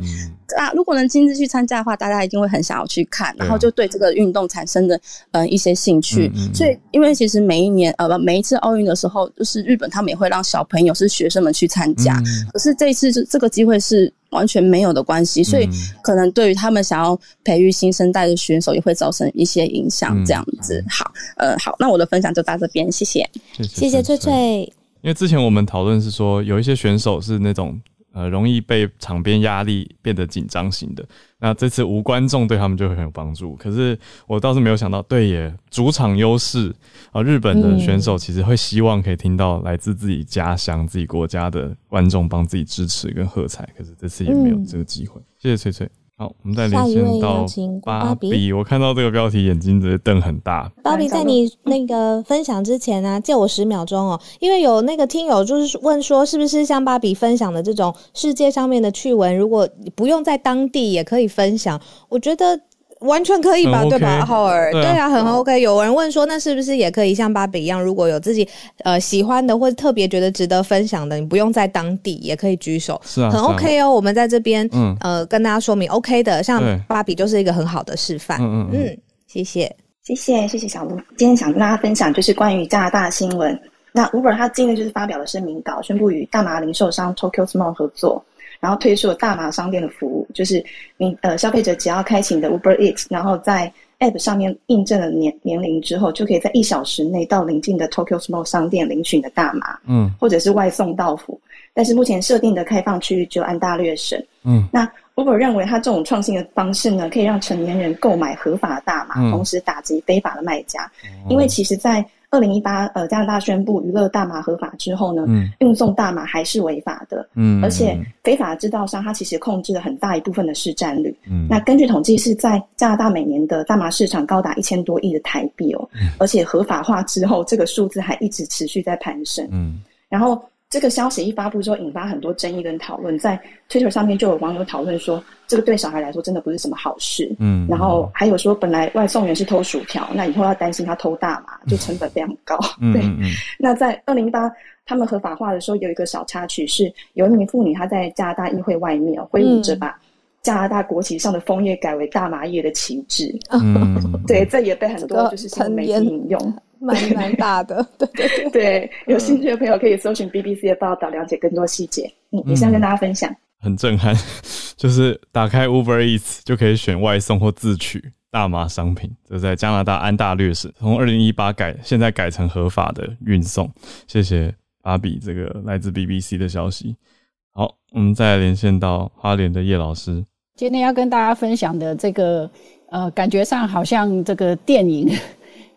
啊，如果能亲自去参加的话，大家一定会很想要去看，然后就对这个运动产生的呃一些兴趣。所以，因为其实每一年呃不每一次奥运的时候，就是日本他们也会让小朋友是学生们去参加，可是这一次这这个机会是。完全没有的关系，所以可能对于他们想要培育新生代的选手也会造成一些影响。这样子，好，呃，好，那我的分享就到这边，谢谢，谢谢翠翠。因为之前我们讨论是说，有一些选手是那种。呃，容易被场边压力变得紧张型的，那这次无观众对他们就会很有帮助。可是我倒是没有想到，对耶，主场优势啊，日本的选手其实会希望可以听到来自自己家乡、自己国家的观众帮自己支持跟喝彩，可是这次也没有这个机会。谢谢翠翠。好，我们再连线到芭比。我看到这个标题，眼睛直接瞪很大。芭比，在你那个分享之前呢，借我十秒钟哦，因为有那个听友就是问说，是不是像芭比分享的这种世界上面的趣闻，如果不用在当地也可以分享？我觉得。完全可以吧，对吧，浩尔？对啊，很 OK。有人问说，那是不是也可以像芭比一样，如果有自己呃喜欢的或者特别觉得值得分享的，你不用在当地也可以举手，是啊，很 OK 哦。我们在这边嗯呃跟大家说明 OK 的，像芭比就是一个很好的示范。嗯嗯嗯，谢谢谢谢谢谢小鹿。今天想跟大家分享就是关于加拿大新闻。那 Uber 他今天就是发表了声明稿，宣布与大麻零售商 Tokyo Small 合作。然后推出了大麻商店的服务，就是你呃消费者只要开启你的 Uber Eats，然后在 App 上面印证了年年龄之后，就可以在一小时内到邻近的 Tokyo Small 商店领取你的大麻，嗯，或者是外送到府。但是目前设定的开放区域就按大略省，嗯，那 Uber 认为它这种创新的方式呢，可以让成年人购买合法的大麻，同时打击非法的卖家，因为其实在二零一八，呃，加拿大宣布娱乐大麻合法之后呢，运送大麻还是违法的。嗯，而且非法制造商它其实控制了很大一部分的市占率。嗯，那根据统计是在加拿大每年的大麻市场高达一千多亿的台币哦。嗯，而且合法化之后，这个数字还一直持续在攀升。嗯，然后。这个消息一发布之后，引发很多争议跟讨论，在 Twitter 上面就有网友讨论说，这个对小孩来说真的不是什么好事。嗯，然后还有说，本来外送员是偷薯条，那以后要担心他偷大麻，就成本非常高。对，那在二零一八他们合法化的时候，有一个小插曲是，有一名妇女她在加拿大议会外面挥舞着把加拿大国旗上的枫叶改为大麻叶的旗帜。嗯，对，这也被很多就是新闻媒体引用。蛮蛮大的，对对对，有兴趣的朋友可以搜寻 BBC 的报道，了解更多细节。嗯，以上跟大家分享。很震撼，就是打开 Uber Eats 就可以选外送或自取大麻商品。这在加拿大安大略省，从二零一八改，现在改成合法的运送。谢谢芭比这个来自 BBC 的消息。好，我们再连线到花莲的叶老师。今天要跟大家分享的这个，呃，感觉上好像这个电影。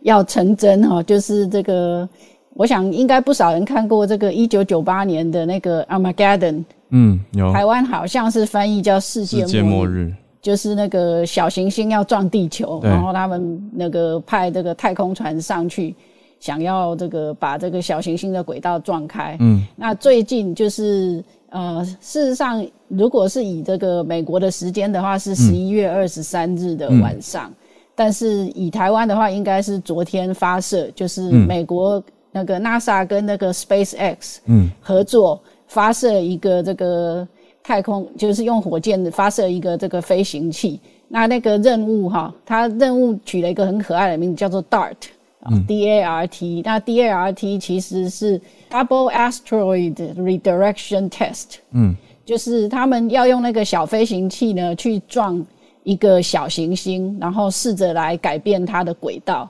要成真哈，就是这个，我想应该不少人看过这个一九九八年的那个《Armageddon》。嗯，有。台湾好像是翻译叫《世界末日》，就是那个小行星要撞地球，然后他们那个派这个太空船上去，想要这个把这个小行星的轨道撞开。嗯，那最近就是呃，事实上，如果是以这个美国的时间的话，是十一月二十三日的晚上。但是以台湾的话，应该是昨天发射，就是美国那个 NASA 跟那个 SpaceX 合作发射一个这个太空，就是用火箭发射一个这个飞行器。那那个任务哈，它任务取了一个很可爱的名字，叫做 DART。啊 DART。那 DART 其实是 Double Asteroid Redirection Test，嗯就是他们要用那个小飞行器呢去撞一个小行星，然后试着来改变它的轨道。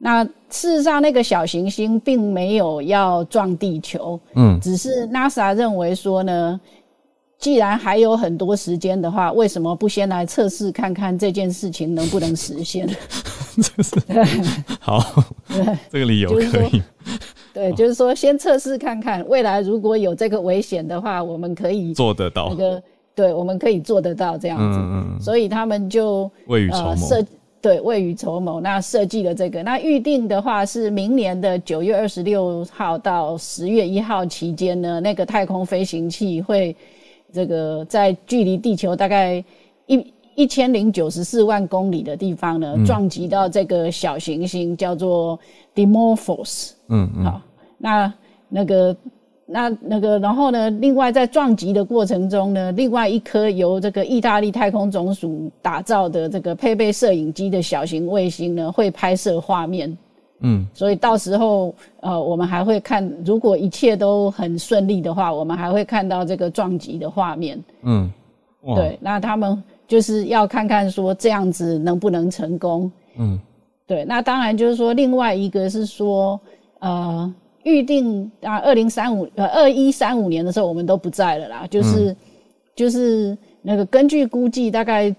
那事实上，那个小行星并没有要撞地球，嗯只是 NASA 认为说呢，既然还有很多时间的话，为什么不先来测试看看这件事情能不能实现？这是 好，这个理由可以。对，就是说先测试看看，未来如果有这个危险的话，我们可以做得到那个，对，我们可以做得到这样子。嗯嗯嗯所以他们就未雨绸缪呃设对未雨绸缪，那设计了这个。那预定的话是明年的九月二十六号到十月一号期间呢，那个太空飞行器会这个在距离地球大概一一千零九十四万公里的地方呢，嗯撞击到这个小行星，叫做 Dimorphos。嗯嗯好，那那个那那个，然后呢，另外在撞击的过程中呢，另外一颗由这个意大利太空总署打造的这个配备摄影机的小型卫星呢，会拍摄画面。嗯所以到时候，呃，我们还会看，如果一切都很顺利的话，我们还会看到这个撞击的画面。嗯，哇，对，那他们就是要看看说这样子能不能成功。嗯对，那当然就是说，另外一个是说，呃，预定啊，二零三五呃二一三五年的时候，我们都不在了啦，就是、就是那个根据估计，大概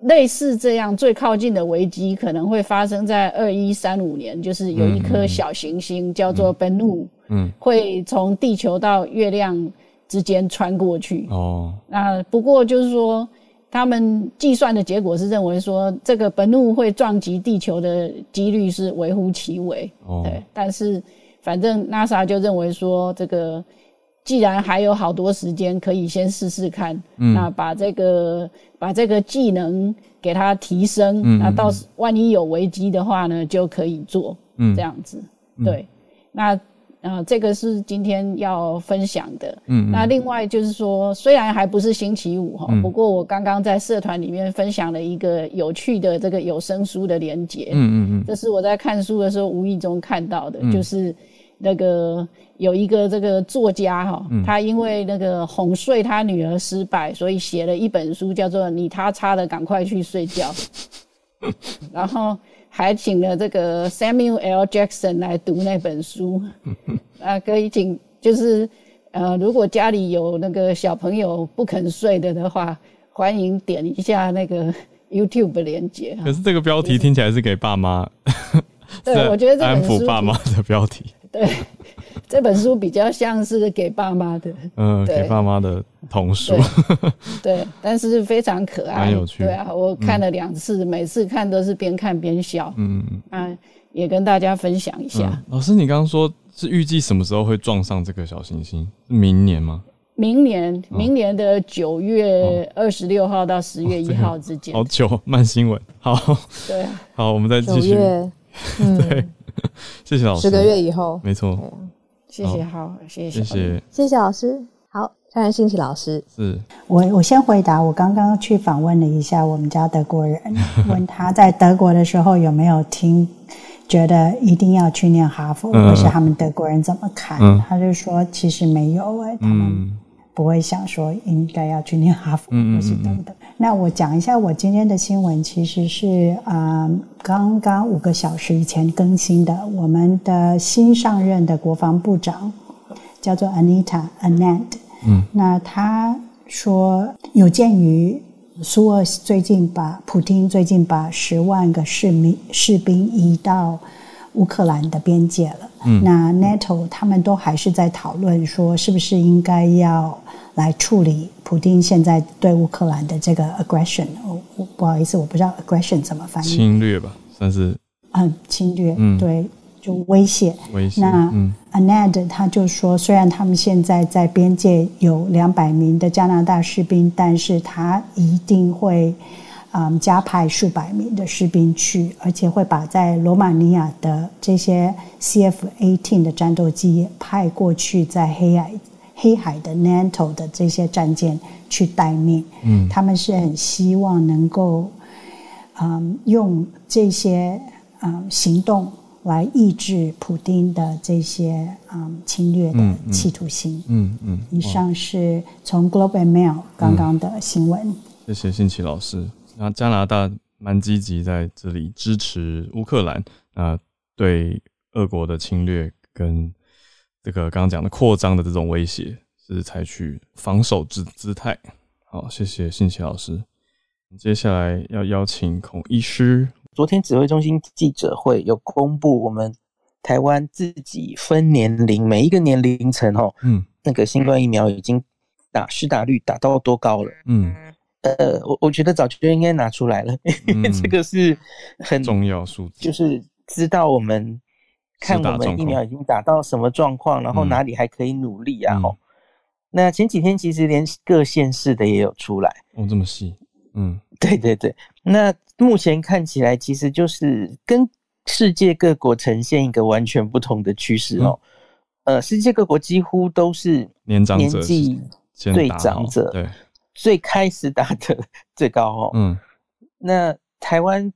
类似这样最靠近的危机可能会发生在二一三五年，就是有一颗小行星叫做 Bennu，嗯。会从地球到月亮之间穿过去。哦，那不过就是说，他们计算的结果是认为说，这个本怒会撞击地球的几率是微乎其微。哦。对，但是反正 NASA 就认为说，这个既然还有好多时间，可以先试试看，嗯那把这个把这个技能给它提升，嗯那到时万一有危机的话呢，就可以做嗯这样子。对，那呃，这个是今天要分享的。嗯嗯那另外就是说，虽然还不是星期五哈，嗯不过我刚刚在社团里面分享了一个有趣的这个有声书的连结。嗯嗯嗯这是我在看书的时候无意中看到的，嗯就是那个有一个这个作家哈，嗯他因为那个哄睡他女儿失败，所以写了一本书，叫做《你他差的赶快去睡觉》，然后还请了这个 Samuel L. Jackson 来读那本书，啊，可以请就是呃，如果家里有那个小朋友不肯睡的的话，欢迎点一下那个 YouTube 的连接可。是这个标题听起来是给爸妈，对我觉得这安本书 抚爸妈的标题，对，这本书比较像是给爸妈的，嗯，对。给爸妈的童书。对，对，但是非常可爱，蛮有趣。对啊，我看了两次，每次看都是边看边笑，嗯。嗯啊，也跟大家分享一下。嗯。老师，你刚刚说是预计什么时候会撞上这个小行星？是明年吗？明年，哦。明年的九月二十六号到十月一号之间，好久，慢新闻。好。对啊，好，我们再九继续。月，嗯，对，谢谢老师。十个月以后，没错，谢谢，好，谢谢，谢谢。谢谢老师。好，看看信息老师，是，我我先回答，我刚刚去访问了一下我们家德国人，问他在德国的时候有没有听，觉得一定要去念哈佛，嗯或是他们德国人怎么看？嗯他就说其实没有哎、他们嗯不会想说应该要去念哈佛，或是等等。那我讲一下我今天的新闻，其实是啊、呃刚刚五个小时以前更新的，我们的新上任的国防部长叫做 Anita Anand。嗯，那他说，有鉴于苏俄最近把普京最近把十万个士民士兵移到乌克兰的边界了，嗯那 NATO 他们都还是在讨论说，是不是应该要来处理普丁现在对乌克兰的这个 aggression？我我不好意思，我不知道 aggression 怎么翻译，侵略吧，算是嗯，侵略，嗯对，就威胁。威胁。那嗯 Anad 他就说，虽然他们现在在边界有两百名的加拿大士兵，但是他一定会嗯加派数百名的士兵去，而且会把在罗马尼亚的这些 CF-18 的战斗机也派过去，在黑海黑海的 NATO 的这些战舰去待命。嗯他们是很希望能够嗯用这些嗯行动来抑制普丁的这些嗯侵略的企图心。嗯嗯。以上是从 Globe and Mail 刚刚的新闻。谢谢信奇老师。那加拿大蛮积极在这里支持乌克兰啊，对俄国的侵略跟这个刚刚讲的扩张的这种威胁，是采取防守姿姿态。好，谢谢信奇老师。接下来要邀请孔医师。昨天指挥中心记者会有公布，我们台湾自己分年龄，每一个年龄层哦，嗯，那个新冠疫苗已经打施打率打到多高了？嗯，呃，我我觉得早就应该拿出来了，因为这个是很重要数字，就是知道我们看我们疫苗已经打到什么状况，然后哪里还可以努力啊？哦，那前几天其实连各县市的也有出来，哦，这么细，嗯，对对对，那。目前看起来，其实就是跟世界各国呈现一个完全不同的趋势哦。呃，世界各国几乎都是年长年纪最长者，对，最开始打的 最高哦。嗯，那台湾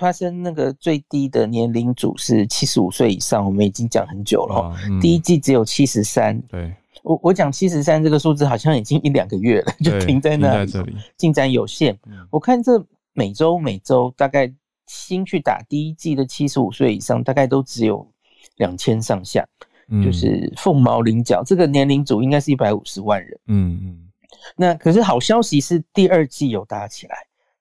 发生那个最低的年龄组是七十五岁以上，我们已经讲很久了。第一季只有七十三，对我我讲七十三这个数字好像已经一两个月了，就停在那里，进展有限。我看这。每周每周大概新去打第一季的七十五岁以上，大概都只有两千上下，就是凤毛麟角。这个年龄组应该是一百五十万人。嗯嗯。那可是好消息是第二季有打起来，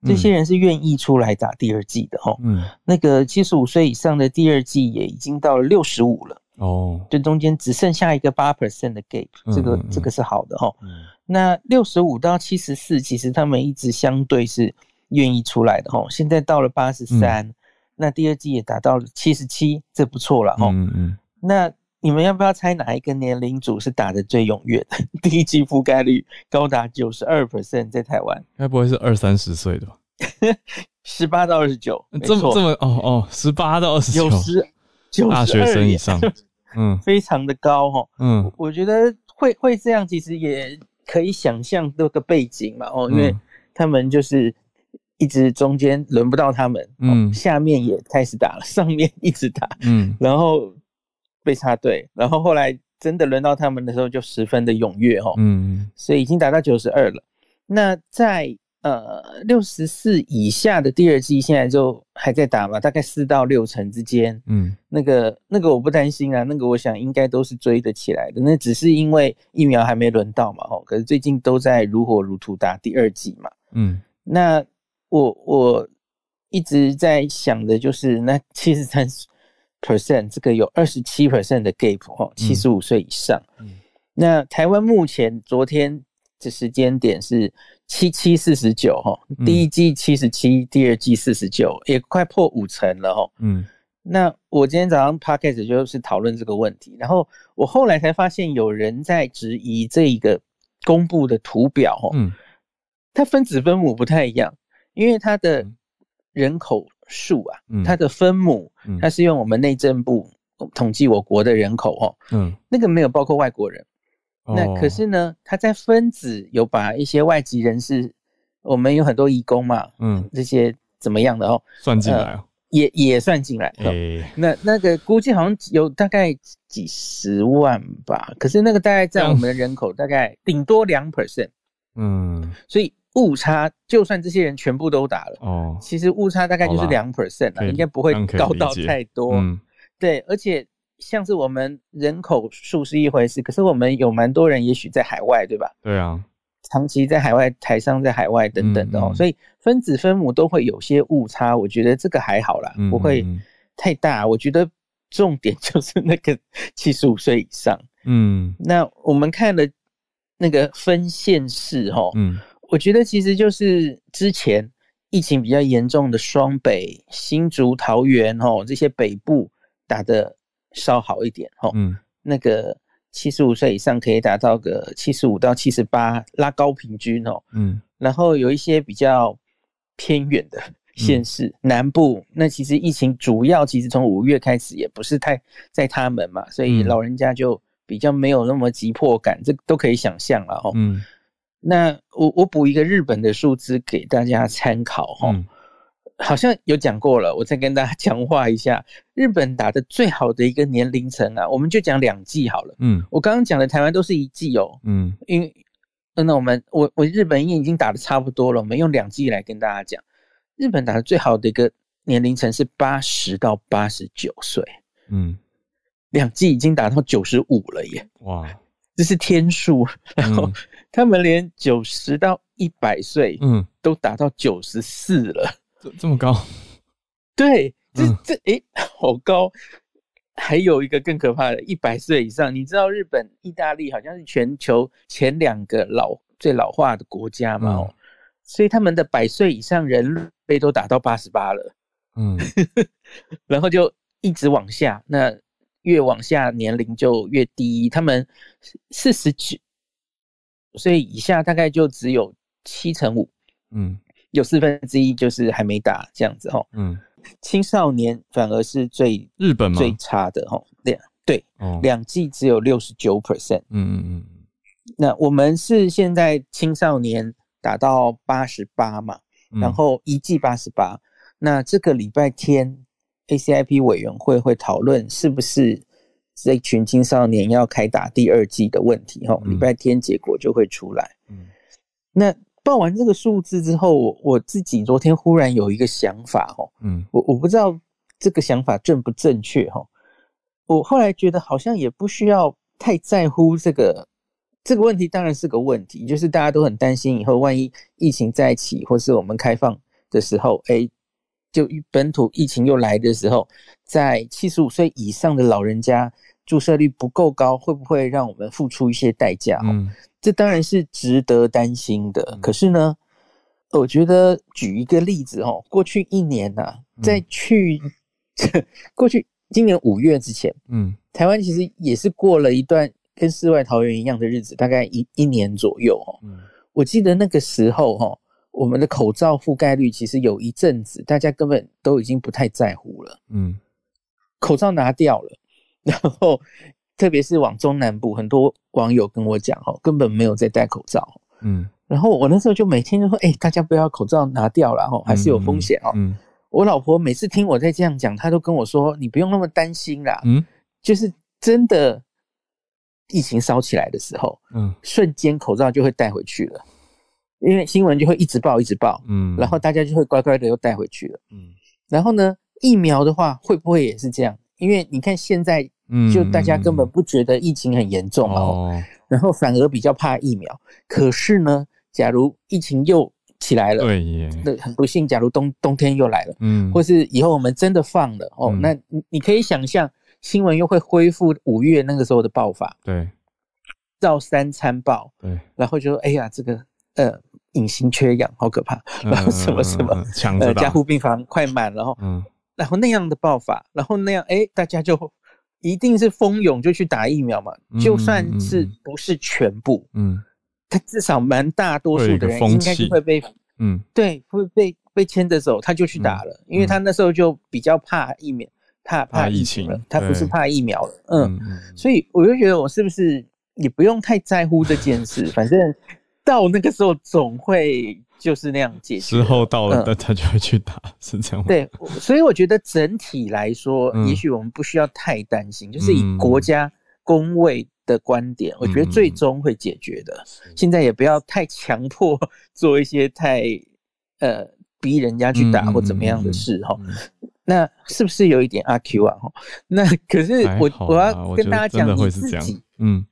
这些人是愿意出来打第二季的哈。嗯。那个七十五岁以上的第二季也已经到了六十五了。哦。这中间只剩下一个八 percent 的 gap，这个这个是好的哈。嗯。那六十五到七十四，其实他们一直相对是。愿意出来的哈，现在到了八十三，那第二季也达到了七十七，这不错了哈。嗯嗯。那你们要不要猜哪一个年龄组是打的最踊跃的？第一季覆盖率高达九十二 percent，在台湾，该不会是二三十岁的吧？十八到二十九，这么这么哦哦，十八到二十九，九十九大学生以上，嗯，非常的高哈。嗯，我觉得会会这样，其实也可以想象这个背景嘛哦，因为他们就是。一直中间轮不到他们，嗯，下面也开始打了，上面一直打，嗯，然后被插队，然后后来真的轮到他们的时候，就十分的踊跃，哦，嗯，所以已经达到九十二了。那在呃六十四以下的第二季，现在就还在打嘛，大概四到六成之间，嗯，那个那个我不担心啊，那个我想应该都是追得起来的，那只是因为疫苗还没轮到嘛，哦，可是最近都在如火如荼打第二季嘛，嗯，那。我我一直在想的就是那七十三 percent 这个有二十七 percent 的 gap 哈，七十五岁以上。那台湾目前昨天的时间点是七七四十九哈，第一季七十七，第二季四十九，也快破五成了哈。嗯，那我今天早上 podcast 就是讨论这个问题，然后我后来才发现有人在质疑这一个公布的图表哦，嗯，它分子分母不太一样。因为它的人口数啊，它的分母，它是用我们内政部统计我国的人口哦，嗯，那个没有包括外国人，那可是呢，它在分子有把一些外籍人士，我们有很多义工嘛，嗯，这些怎么样的哦，算进来哦，也也算进来，那那个估计好像有大概几十万吧，可是那个大概在我们的人口大概顶多两 percent，嗯，所以。误差，就算这些人全部都打了，哦，其实误差大概就是两 percent 啊，应该不会高到太多。嗯，对，而且像是我们人口数是一回事，可是我们有蛮多人也许在海外，对吧？对啊，长期在海外、台商在海外等等的哦，所以分子分母都会有些误差。我觉得这个还好啦，不会太大。我觉得重点 就是那个七十五岁以上。嗯，那我们看了那个分县市，哈，嗯。我觉得其实就是之前疫情比较严重的双北、新竹、桃园哦，这些北部打的稍好一点哦。嗯，那个七十五岁以上可以达到个七十五到七十八，拉高平均哦。嗯，然后有一些比较偏远的县市，南部那其实疫情主要其实从五月开始也不是太在他们嘛，所以老人家就比较没有那么急迫感，这都可以想象了哦。嗯。那我我补一个日本的数字给大家参考哈，好像有讲过了，我再跟大家 强化一下，日本打的最好的一个年龄层啊，我们就讲两季好了。嗯，我刚刚讲的台湾都是一季哦。嗯，因为那我们我我日本已经打的差不多了，我们用两季来跟大家讲，日本打的最好的一个年龄层是八十到八十九岁。嗯，两季已经打到九十五了耶！哇，这是天数。然后他们连九十到一百岁，嗯，都达到九十四了。这这么高？对，这这诶，好高！还有一个更可怕的，一百岁以上。你知道日本、意大利好像是全球前两个老最老化的国家嘛？哦，所以他们的百岁以上人被都达到八十八了。嗯，然后就一直往下，那越往下年龄就越低。他们四十九岁以以下大概就只有七成五。嗯。有四分之一就是还没打这样子哈，嗯，青少年反而是最日本最差的哈，两对，两季只有六十九 percent，嗯嗯嗯，那我们是现在青少年打到八十八嘛，然后一季八十八，那这个礼拜天 ACIP 委员会会讨论是不是这群青少年要开打第二季的问题哈，礼拜天结果就会出来，嗯，那。报完这个数字之后，我我自己昨天忽然有一个想法，哈，嗯，我我不知道这个想法正不正确，哈，我后来觉得好像也不需要太在乎这个这个问题，当然是个问题，就是大家都很担心以后万一疫情再起，或是我们开放的时候，哎，就本土疫情又来的时候，在七十五岁以上的老人家注射率不够高，会不会让我们付出一些代价？嗯。这当然是值得担心的。可是呢，我觉得举一个例子哦，过去一年呐，在去 过去今年五月之前，嗯，台湾其实也是过了一段跟世外桃源一样的日子，大概一一年左右哦。嗯，我记得那个时候哈，我们的口罩覆盖率其实有一阵子，大家根本都已经不太在乎了。嗯，口罩拿掉了，然后。特别是往中南部，很多网友跟我讲，哦，根本没有在戴口罩。嗯，然后我那时候就每天就说，哎，大家不要口罩拿掉了，哦，还是有风险哦。嗯，我老婆每次听我在这样讲，她都跟我说，你不用那么担心啦。嗯，就是真的疫情烧起来的时候，嗯，瞬间口罩就会带回去了，因为新闻就会一直报一直报，嗯，然后大家就会乖乖的又带回去了。嗯，然后呢，疫苗的话会不会也是这样？因为你看现在。就大家根本不觉得疫情很严重哦，然后反而比较怕疫苗。可是呢，假如疫情又起来了，对，那很不幸，假如冬冬天又来了，嗯，或是以后我们真的放了哦，那你你可以想象，新闻又会恢复五月那个时候的爆发，对，照三餐报，对，然后就说哎呀，这个呃隐形缺氧好可怕，然后什么什么。呃加护病房快满了，嗯，然后那样的爆发，然后那样哎大家就。一定是蜂拥就去打疫苗嘛？就算是不是全部，嗯，他至少蛮大多数的人应该是会被，嗯，对，会被被牵着走，他就去打了，因为他那时候就比较怕疫苗，怕怕疫情了，他不是怕疫苗了，嗯，所以我就觉得我是不是也不用太在乎这件事，反正到那个时候总会。就是那样解决，时候到了，那他就会去打，是这样吗？对，所以我觉得整体来说，也许我们不需要太担心，就是以国家公卫的观点，我觉得最终会解决的。现在也不要太强迫 做一些太呃逼人家去打或怎么样的事哈。那是不是有一点阿 Q 啊？哈，那可是我我要跟大家讲，你自己，嗯，对，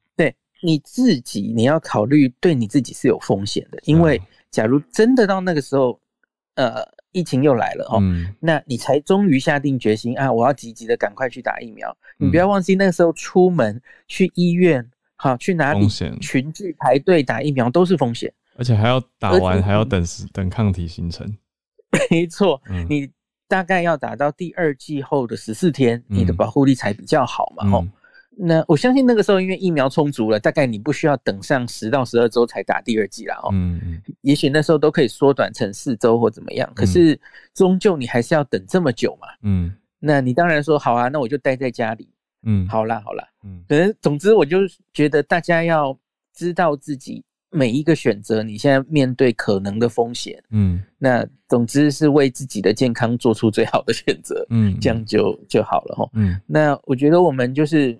你自己你要考虑，对你自己是有风险的，因为。假如真的到那个时候，呃，疫情又来了哦，那你才终于下定决心啊，我要积极的赶快去打疫苗。你不要忘记那个时候出门去医院，好去哪里群聚排队打疫苗都是风险，而且还要打完还要等时等抗体形成。没错，你大概要打到第二季后的十四天，你的保护力才比较好嘛，吼。那我相信那个时候，因为疫苗充足了，大概你不需要等上十到十二周才打第二剂了哦。嗯嗯。也许那时候都可以缩短成四周或怎么样，可是终究你还是要等这么久嘛。嗯。那你当然说好啊，那我就待在家里。嗯。好啦好啦。嗯。可能总之我就觉得大家要知道自己每一个选择，你现在面对可能的风险，嗯，那总之是为自己的健康做出最好的选择，嗯，这样就就好了哈，嗯，那我觉得我们就是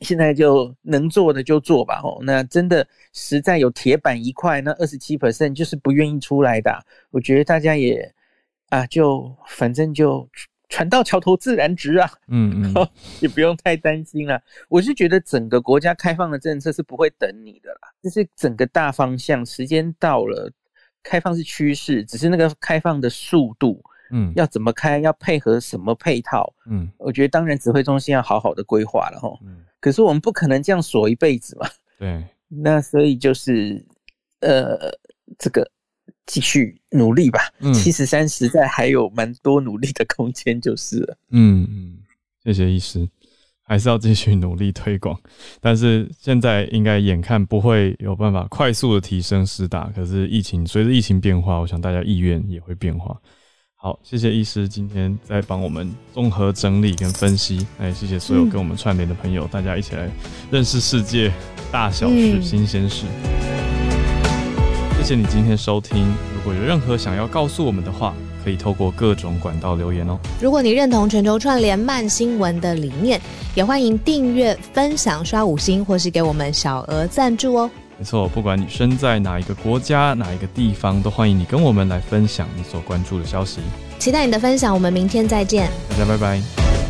现在就能做的就做吧，哦，那真的实在有铁板一块，那二十七 percent 就是不愿意出来的，我觉得大家也啊，就反正就。船到桥头自然直啊，嗯嗯，也不用太担心了。我是觉得整个国家开放的政策是不会等你的啦，这是整个大方向，时间到了，开放是趋势，只是那个开放的速度，嗯，要怎么开，要配合什么配套，嗯，我觉得当然指挥中心要好好的规划了哈，嗯，可是我们不可能这样锁一辈子嘛，对，那所以就是呃这个。继续努力吧，七十三实在还有蛮多努力的空间，就是了。嗯嗯，谢谢医师，还是要继续努力推广，但是现在应该眼看不会有办法快速的提升施打，可是疫情随着疫情变化，我想大家意愿也会变化。好，谢谢医师今天在帮我们综合整理跟分析，哎，谢谢所有跟我们串联的朋友，大家一起来认识世界大小事、新鲜事。谢谢你今天收听。如果有任何想要告诉我们的话，可以透过各种管道留言哦。如果你认同全球串联慢新闻的理念，也欢迎订阅、分享、刷五星，或是给我们小额赞助哦。没错，不管你身在哪一个国家、哪一个地方，都欢迎你跟我们来分享你所关注的消息。期待你的分享，我们明天再见。大家拜拜。